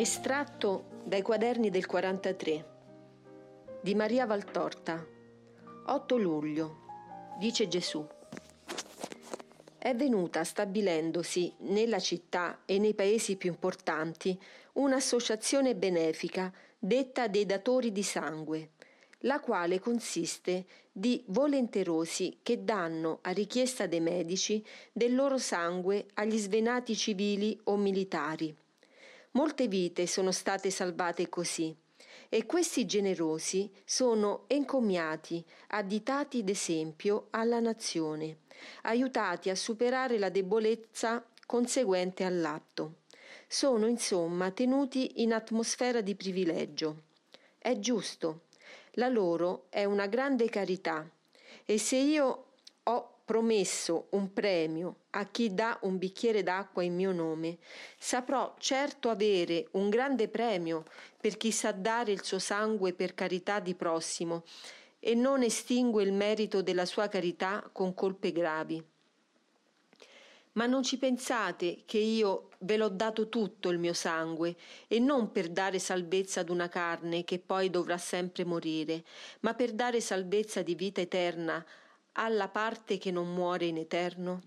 Estratto dai quaderni del 43 di Maria Valtorta. 8 luglio dice Gesù. È venuta stabilendosi nella città e nei paesi più importanti un'associazione benefica detta dei datori di sangue la quale consiste di volenterosi che danno a richiesta dei medici del loro sangue agli svenati civili o militari Molte vite sono state salvate così e questi generosi sono encomiati, additati d'esempio alla nazione, aiutati a superare la debolezza conseguente all'atto. Sono insomma tenuti in atmosfera di privilegio. È giusto, la loro è una grande carità e se io ho promesso un premio a chi dà un bicchiere d'acqua in mio nome, saprò certo avere un grande premio per chi sa dare il suo sangue per carità di prossimo e non estingue il merito della sua carità con colpe gravi. Ma non ci pensate che io ve l'ho dato tutto il mio sangue, e non per dare salvezza ad una carne che poi dovrà sempre morire, ma per dare salvezza di vita eterna alla parte che non muore in eterno?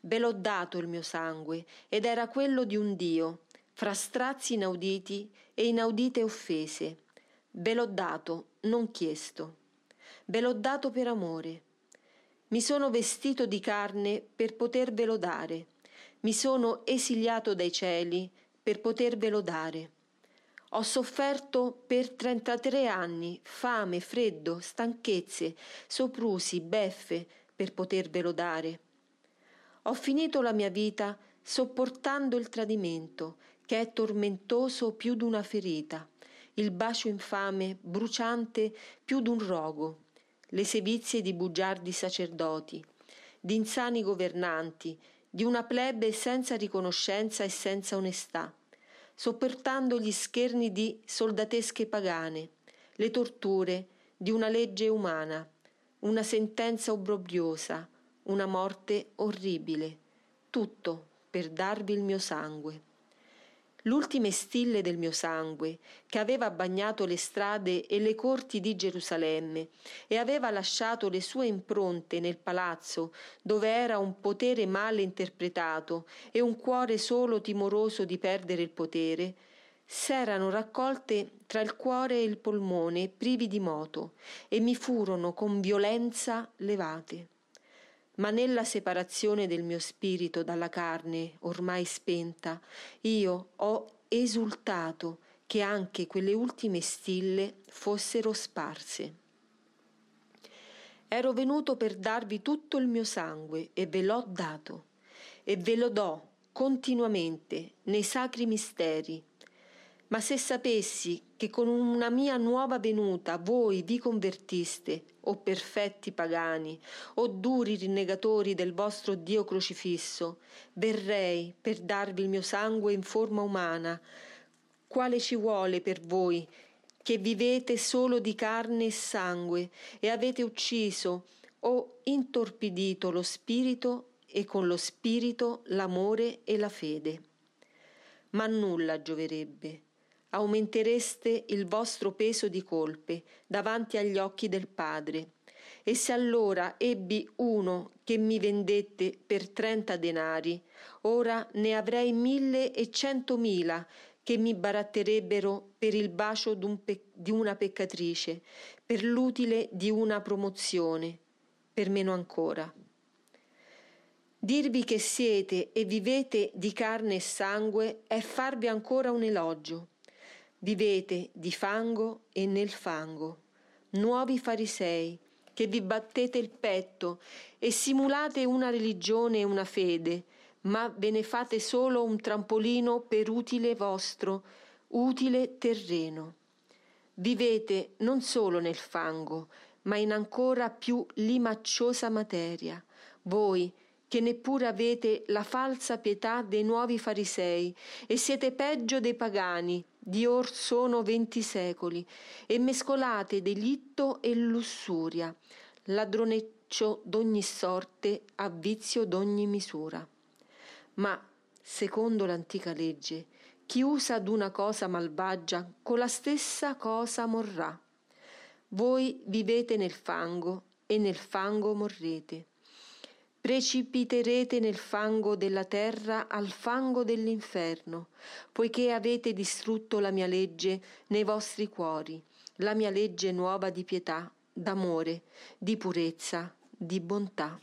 Ve l'ho dato il mio sangue, ed era quello di un Dio, fra strazi inauditi e inaudite offese. Ve l'ho dato, non chiesto. Ve l'ho dato per amore. Mi sono vestito di carne per potervelo dare. Mi sono esiliato dai cieli per potervelo dare. Ho sofferto per 33 anni fame, freddo, stanchezze, soprusi, beffe per potervelo dare. Ho finito la mia vita sopportando il tradimento, che è tormentoso più d'una ferita, il bacio infame, bruciante più d'un rogo, le sevizie di bugiardi sacerdoti, di insani governanti, di una plebe senza riconoscenza e senza onestà sopportando gli scherni di soldatesche pagane, le torture di una legge umana, una sentenza obbrobriosa, una morte orribile, tutto per darvi il mio sangue l'ultime stille del mio sangue, che aveva bagnato le strade e le corti di Gerusalemme e aveva lasciato le sue impronte nel palazzo dove era un potere male interpretato e un cuore solo timoroso di perdere il potere, s'erano raccolte tra il cuore e il polmone privi di moto e mi furono con violenza levate ma nella separazione del mio spirito dalla carne ormai spenta, io ho esultato che anche quelle ultime stille fossero sparse. Ero venuto per darvi tutto il mio sangue e ve l'ho dato, e ve lo do continuamente nei sacri misteri ma se sapessi che con una mia nuova venuta voi vi convertiste, o perfetti pagani, o duri rinnegatori del vostro Dio crocifisso, verrei per darvi il mio sangue in forma umana, quale ci vuole per voi, che vivete solo di carne e sangue, e avete ucciso o intorpidito lo spirito e con lo spirito l'amore e la fede. Ma nulla gioverebbe aumentereste il vostro peso di colpe davanti agli occhi del Padre. E se allora ebbi uno che mi vendette per trenta denari, ora ne avrei mille e centomila che mi baratterebbero per il bacio di una peccatrice, per l'utile di una promozione, per meno ancora. Dirvi che siete e vivete di carne e sangue è farvi ancora un elogio Vivete di fango e nel fango, nuovi farisei, che vi battete il petto e simulate una religione e una fede, ma ve ne fate solo un trampolino per utile vostro, utile terreno. Vivete non solo nel fango, ma in ancora più limacciosa materia, voi che neppure avete la falsa pietà dei nuovi farisei e siete peggio dei pagani, di or sono venti secoli, e mescolate delitto e lussuria, ladroneccio d'ogni sorte a vizio d'ogni misura. Ma, secondo l'antica legge, chi usa d'una cosa malvagia, con la stessa cosa morrà. Voi vivete nel fango e nel fango morrete. Precipiterete nel fango della terra al fango dell'inferno, poiché avete distrutto la mia legge nei vostri cuori, la mia legge nuova di pietà, d'amore, di purezza, di bontà.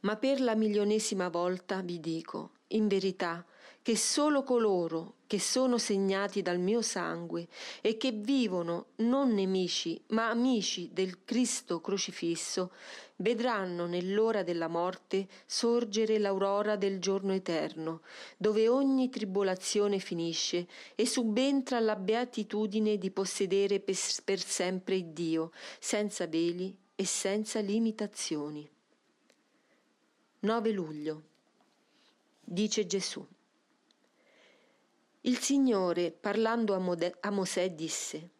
Ma per la milionesima volta vi dico, in verità, che solo coloro che sono segnati dal mio sangue e che vivono non nemici ma amici del Cristo crocifisso, vedranno nell'ora della morte sorgere l'aurora del giorno eterno, dove ogni tribolazione finisce e subentra la beatitudine di possedere per, sempre Dio, senza veli e senza limitazioni. 9 luglio. Dice Gesù. Il Signore, parlando a, Mode- a Mosè, disse,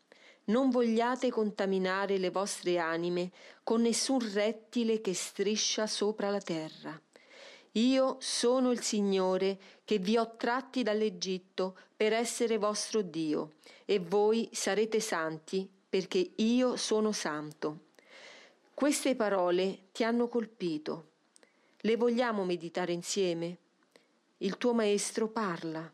Non vogliate contaminare le vostre anime con nessun rettile che striscia sopra la terra. Io sono il Signore che vi ho tratti dall'Egitto per essere vostro Dio, e voi sarete santi perché io sono santo. Queste parole ti hanno colpito. Le vogliamo meditare insieme? Il tuo Maestro parla.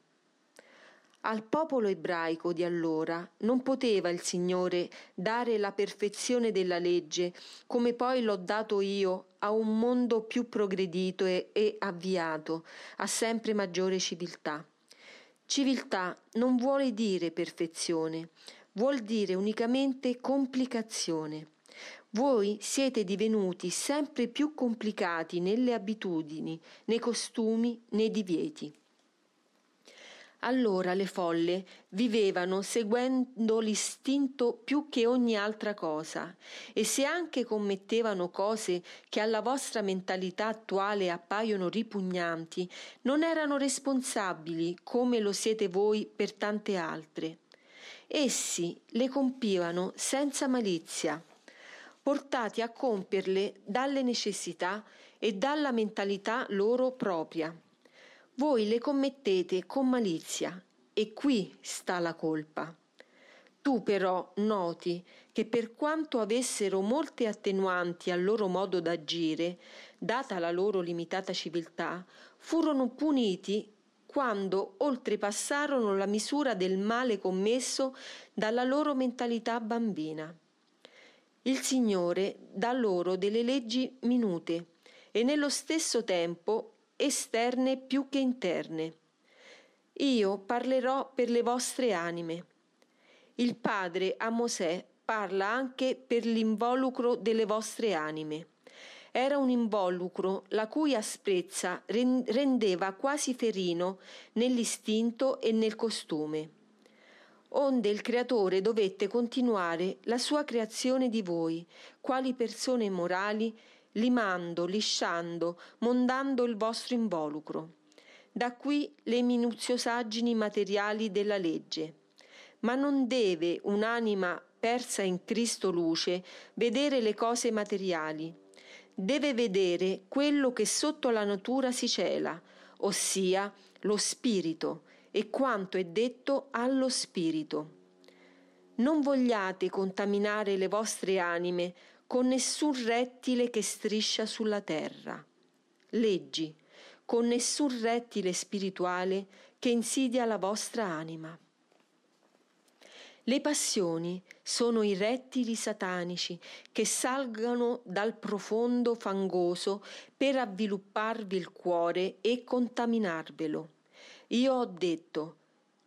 Al popolo ebraico di allora non poteva il Signore dare la perfezione della legge come poi l'ho dato io a un mondo più progredito e, e avviato a sempre maggiore civiltà. Civiltà non vuole dire perfezione, vuol dire unicamente complicazione. Voi siete divenuti sempre più complicati nelle abitudini, nei costumi, nei divieti. Allora le folle vivevano seguendo l'istinto più che ogni altra cosa e se anche commettevano cose che alla vostra mentalità attuale appaiono ripugnanti, non erano responsabili come lo siete voi per tante altre. Essi le compivano senza malizia, portati a compierle dalle necessità e dalla mentalità loro propria voi le commettete con malizia e qui sta la colpa. Tu però noti che per quanto avessero molte attenuanti al loro modo d'agire, data la loro limitata civiltà, furono puniti quando oltrepassarono la misura del male commesso dalla loro mentalità bambina. Il Signore dà loro delle leggi minute e nello stesso tempo esterne più che interne. Io parlerò per le vostre anime. Il Padre a Mosè parla anche per l'involucro delle vostre anime. Era un involucro la cui asprezza rendeva quasi ferino nell'istinto e nel costume. Onde il Creatore dovette continuare la sua creazione di voi, quali persone morali limando, lisciando, mondando il vostro involucro. Da qui le minuziosaggini materiali della legge. Ma non deve un'anima persa in Cristo luce vedere le cose materiali. Deve vedere quello che sotto la natura si cela, ossia lo spirito e quanto è detto allo spirito. Non vogliate contaminare le vostre anime con nessun rettile che striscia sulla terra. Leggi, con nessun rettile spirituale che insidia la vostra anima. Le passioni sono i rettili satanici che salgano dal profondo fangoso per avvilupparvi il cuore e contaminarvelo. Io ho detto,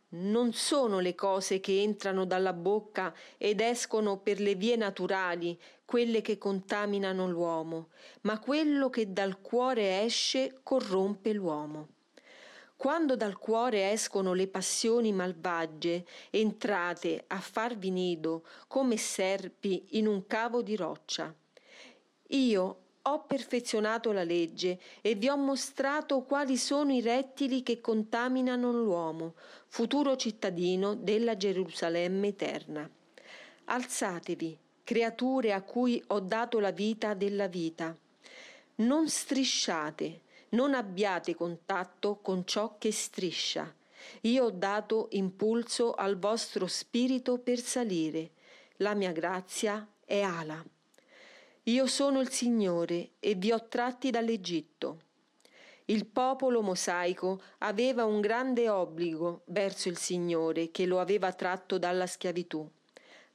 non sono le cose che entrano dalla bocca ed escono per le vie naturali quelle che contaminano l'uomo, ma quello che dal cuore esce corrompe l'uomo. Quando dal cuore escono le passioni malvagie, entrate a farvi nido come serpi in un cavo di roccia. Io ho perfezionato la legge e vi ho mostrato quali sono i rettili che contaminano l'uomo, futuro cittadino della Gerusalemme eterna. Alzatevi, creature a cui ho dato la vita della vita. Non strisciate, non abbiate contatto con ciò che striscia. Io ho dato impulso al vostro spirito per salire. La mia grazia è ala. Io sono il Signore e vi ho tratti dall'Egitto. Il popolo mosaico aveva un grande obbligo verso il Signore che lo aveva tratto dalla schiavitù.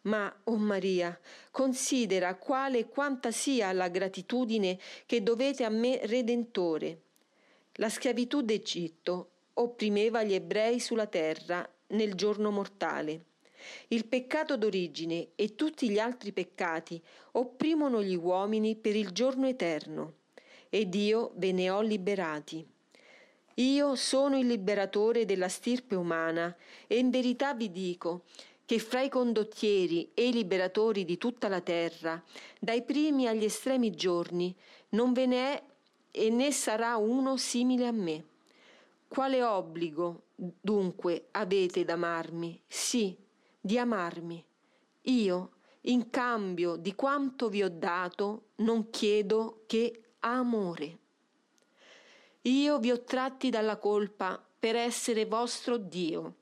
Ma, oh Maria, considera quale e quanta sia la gratitudine che dovete a me Redentore. La schiavitù d'Egitto opprimeva gli ebrei sulla terra nel giorno mortale. Il peccato d'origine e tutti gli altri peccati opprimono gli uomini per il giorno eterno, ed io ve ne ho liberati. Io sono il liberatore della stirpe umana e in verità vi dico che fra i condottieri e i liberatori di tutta la terra, dai primi agli estremi giorni, non ve ne è e né sarà uno simile a me. Quale obbligo, dunque, avete d'amarmi? Sì, di amarmi. Io, in cambio di quanto vi ho dato, non chiedo che amore. Io vi ho tratti dalla colpa per essere vostro Dio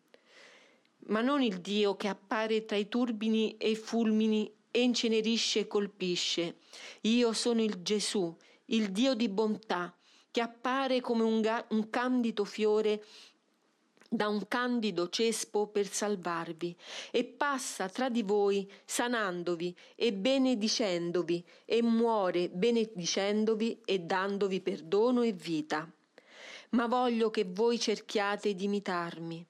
ma non il Dio che appare tra i turbini e i fulmini e incenerisce e colpisce. Io sono il Gesù, il Dio di bontà, che appare come un, ga- un candido fiore da un candido cespo per salvarvi e passa tra di voi sanandovi e benedicendovi e muore benedicendovi e dandovi perdono e vita. Ma voglio che voi cerchiate di imitarmi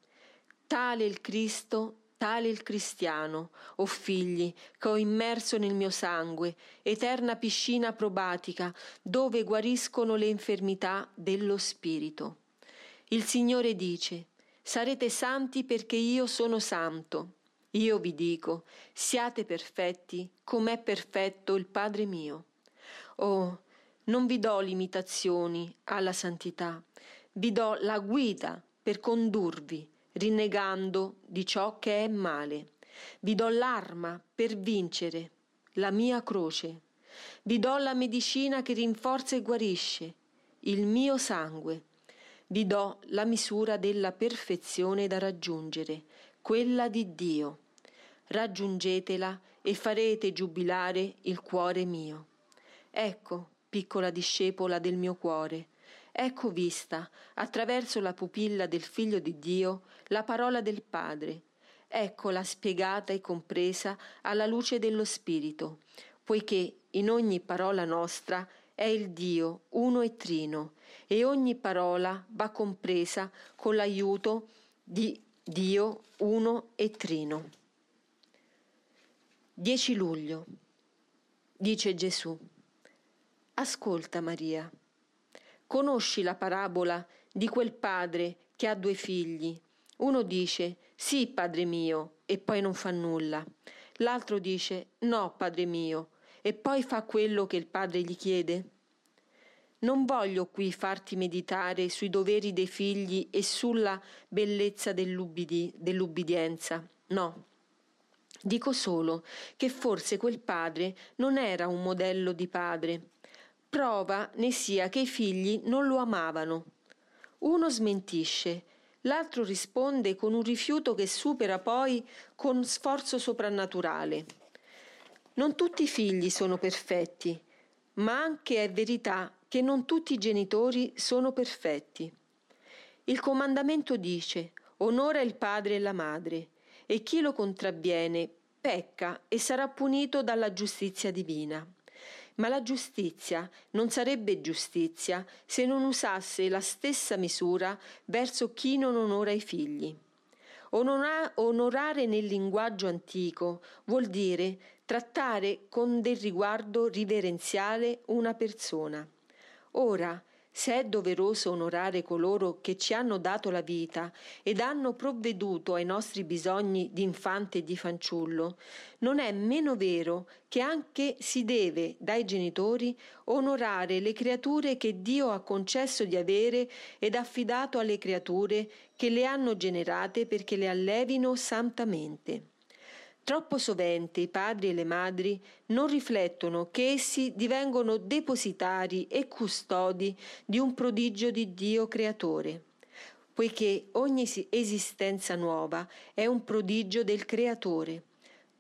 Tale il Cristo, tale il cristiano, o figli, che ho immerso nel mio sangue, eterna piscina probatica, dove guariscono le infermità dello spirito. Il Signore dice, sarete santi perché io sono santo. Io vi dico, siate perfetti com'è perfetto il Padre mio. Oh, non vi do limitazioni alla santità, vi do la guida per condurvi rinnegando di ciò che è male. Vi do l'arma per vincere, la mia croce. Vi do la medicina che rinforza e guarisce, il mio sangue. Vi do la misura della perfezione da raggiungere, quella di Dio. Raggiungetela e farete giubilare il cuore mio. Ecco, piccola discepola del mio cuore, Ecco vista, attraverso la pupilla del Figlio di Dio, la parola del Padre. Eccola spiegata e compresa alla luce dello Spirito, poiché in ogni parola nostra è il Dio uno e trino, e ogni parola va compresa con l'aiuto di Dio uno e trino. 10 luglio. Dice Gesù. Ascolta Maria. Conosci la parabola di quel padre che ha due figli. Uno dice sì, padre mio, e poi non fa nulla. L'altro dice no, padre mio, e poi fa quello che il padre gli chiede. Non voglio qui farti meditare sui doveri dei figli e sulla bellezza dell'ubbidienza. No. Dico solo che forse quel padre non era un modello di padre prova ne sia che i figli non lo amavano. Uno smentisce, l'altro risponde con un rifiuto che supera poi con sforzo soprannaturale. Non tutti i figli sono perfetti, ma anche è verità che non tutti i genitori sono perfetti. Il comandamento dice onora il padre e la madre, e chi lo contravviene pecca e sarà punito dalla giustizia divina. Ma la giustizia non sarebbe giustizia se non usasse la stessa misura verso chi non onora i figli. onorare nel linguaggio antico vuol dire trattare con del riguardo riverenziale una persona. Ora, se è doveroso onorare coloro che ci hanno dato la vita ed hanno provveduto ai nostri bisogni di infante e di fanciullo, non è meno vero che anche si deve dai genitori onorare le creature che Dio ha concesso di avere ed affidato alle creature che le hanno generate perché le allevino santamente. Troppo sovente i padri e le madri non riflettono che essi divengono depositari e custodi di un prodigio di Dio creatore. poiché ogni esistenza nuova è un prodigio del Creatore.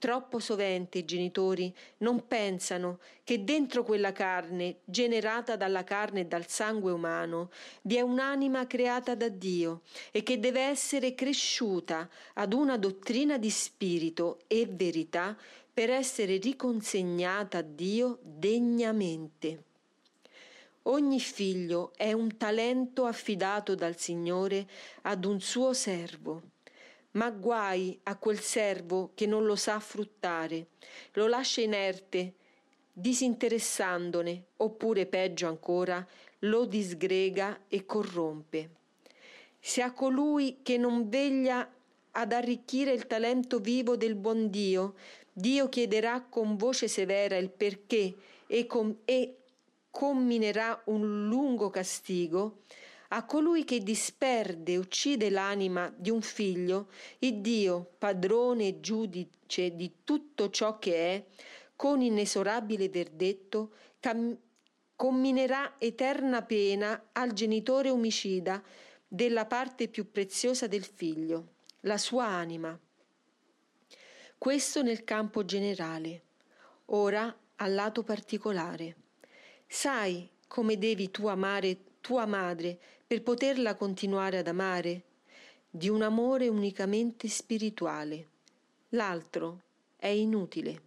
Troppo sovente i genitori non pensano che dentro quella carne, generata dalla carne e dal sangue umano, vi è un'anima creata da Dio e che deve essere cresciuta ad una dottrina di spirito e verità per essere riconsegnata a Dio degnamente. Ogni figlio è un talento affidato dal Signore ad un suo servo. Ma guai a quel servo che non lo sa fruttare, lo lascia inerte, disinteressandone, oppure peggio ancora, lo disgrega e corrompe. Se a colui che non veglia ad arricchire il talento vivo del buon Dio, Dio chiederà con voce severa il perché e, com- e comminerà un lungo castigo, a colui che disperde uccide l'anima di un figlio, il Dio, padrone e giudice di tutto ciò che è, con inesorabile verdetto, cam- comminerà eterna pena al genitore omicida della parte più preziosa del figlio, la sua anima. Questo nel campo generale. Ora al lato particolare. Sai come devi tu amare tua madre per poterla continuare ad amare? Di un amore unicamente spirituale. L'altro è inutile.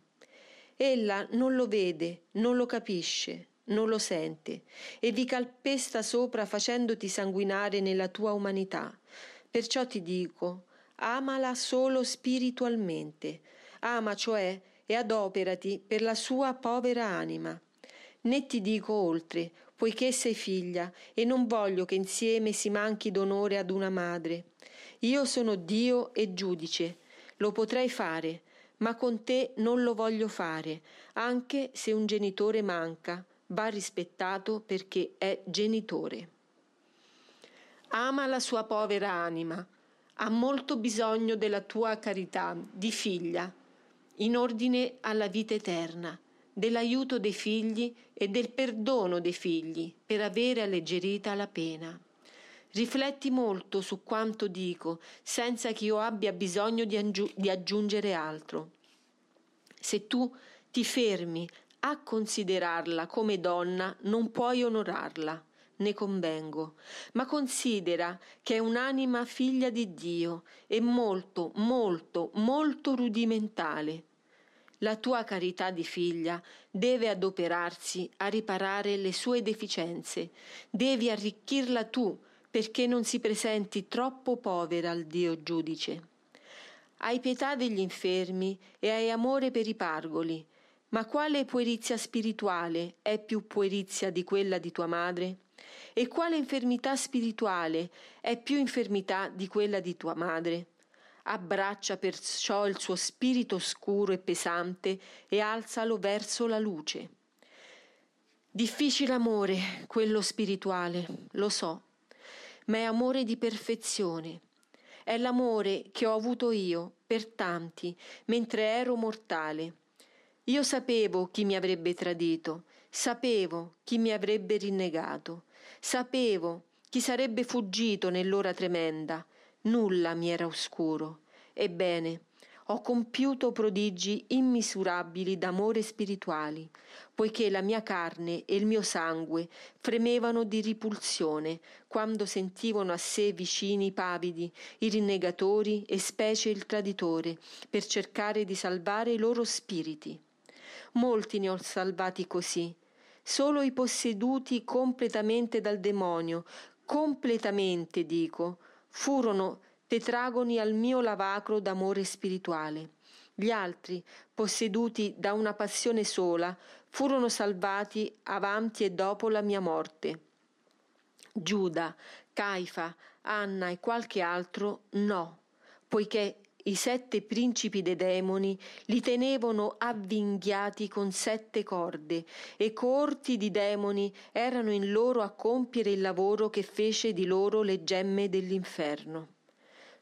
Ella non lo vede, non lo capisce, non lo sente e vi calpesta sopra facendoti sanguinare nella tua umanità. Perciò ti dico, amala solo spiritualmente, ama cioè e adoperati per la sua povera anima né ti dico oltre, poiché sei figlia, e non voglio che insieme si manchi d'onore ad una madre. Io sono Dio e giudice, lo potrei fare, ma con te non lo voglio fare, anche se un genitore manca, va rispettato perché è genitore. Ama la sua povera anima, ha molto bisogno della tua carità di figlia, in ordine alla vita eterna dell'aiuto dei figli e del perdono dei figli per avere alleggerita la pena. Rifletti molto su quanto dico, senza che io abbia bisogno di, aggiu- di aggiungere altro. Se tu ti fermi a considerarla come donna, non puoi onorarla, ne convengo, ma considera che è un'anima figlia di Dio e molto, molto, molto rudimentale la tua carità di figlia deve adoperarsi a riparare le sue deficienze, devi arricchirla tu perché non si presenti troppo povera al Dio giudice. Hai pietà degli infermi e hai amore per i pargoli, ma quale puerizia spirituale è più puerizia di quella di tua madre? E quale infermità spirituale è più infermità di quella di tua madre? Abbraccia perciò il suo spirito scuro e pesante e alzalo verso la luce. Difficile amore, quello spirituale, lo so, ma è amore di perfezione. È l'amore che ho avuto io per tanti, mentre ero mortale. Io sapevo chi mi avrebbe tradito, sapevo chi mi avrebbe rinnegato, sapevo chi sarebbe fuggito nell'ora tremenda, nulla mi era oscuro. Ebbene, ho compiuto prodigi immisurabili d'amore spirituali, poiché la mia carne e il mio sangue fremevano di ripulsione quando sentivano a sé vicini i pavidi, i rinnegatori e specie il traditore, per cercare di salvare i loro spiriti. Molti ne ho salvati così, solo i posseduti completamente dal demonio, completamente dico, furono tetragoni al mio lavacro d'amore spirituale. Gli altri, posseduti da una passione sola, furono salvati avanti e dopo la mia morte. Giuda, Caifa, Anna e qualche altro no, poiché i sette principi dei demoni li tenevano avvinghiati con sette corde e coorti di demoni erano in loro a compiere il lavoro che fece di loro le gemme dell'inferno.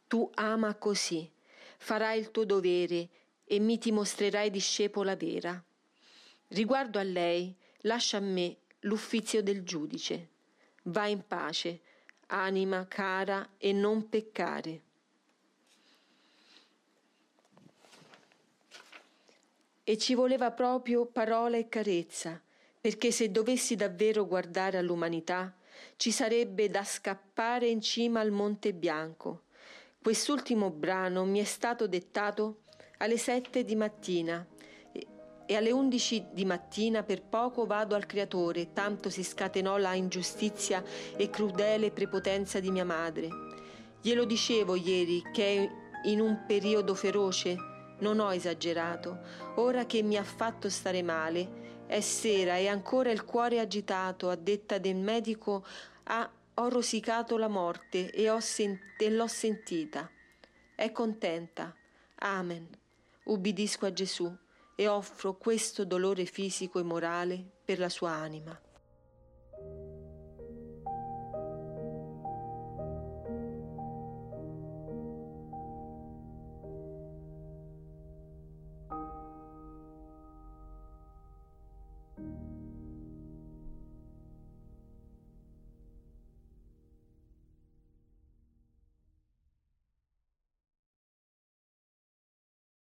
Tu ama così, farai il tuo dovere e mi ti mostrerai discepola vera. Riguardo a lei, lascia a me l'uffizio del giudice. Va in pace, anima cara, e non peccare. E ci voleva proprio parola e carezza, perché se dovessi davvero guardare all'umanità, ci sarebbe da scappare in cima al Monte Bianco. Quest'ultimo brano mi è stato dettato alle sette di mattina e alle undici di mattina per poco vado al Creatore, tanto si scatenò la ingiustizia e crudele prepotenza di mia madre. Glielo dicevo ieri che è in un periodo feroce, non ho esagerato. Ora che mi ha fatto stare male, è sera e ancora il cuore agitato, a detta del medico, ha, ho rosicato la morte e, sen- e l'ho sentita. È contenta. Amen. Ubbidisco a Gesù e offro questo dolore fisico e morale per la sua anima.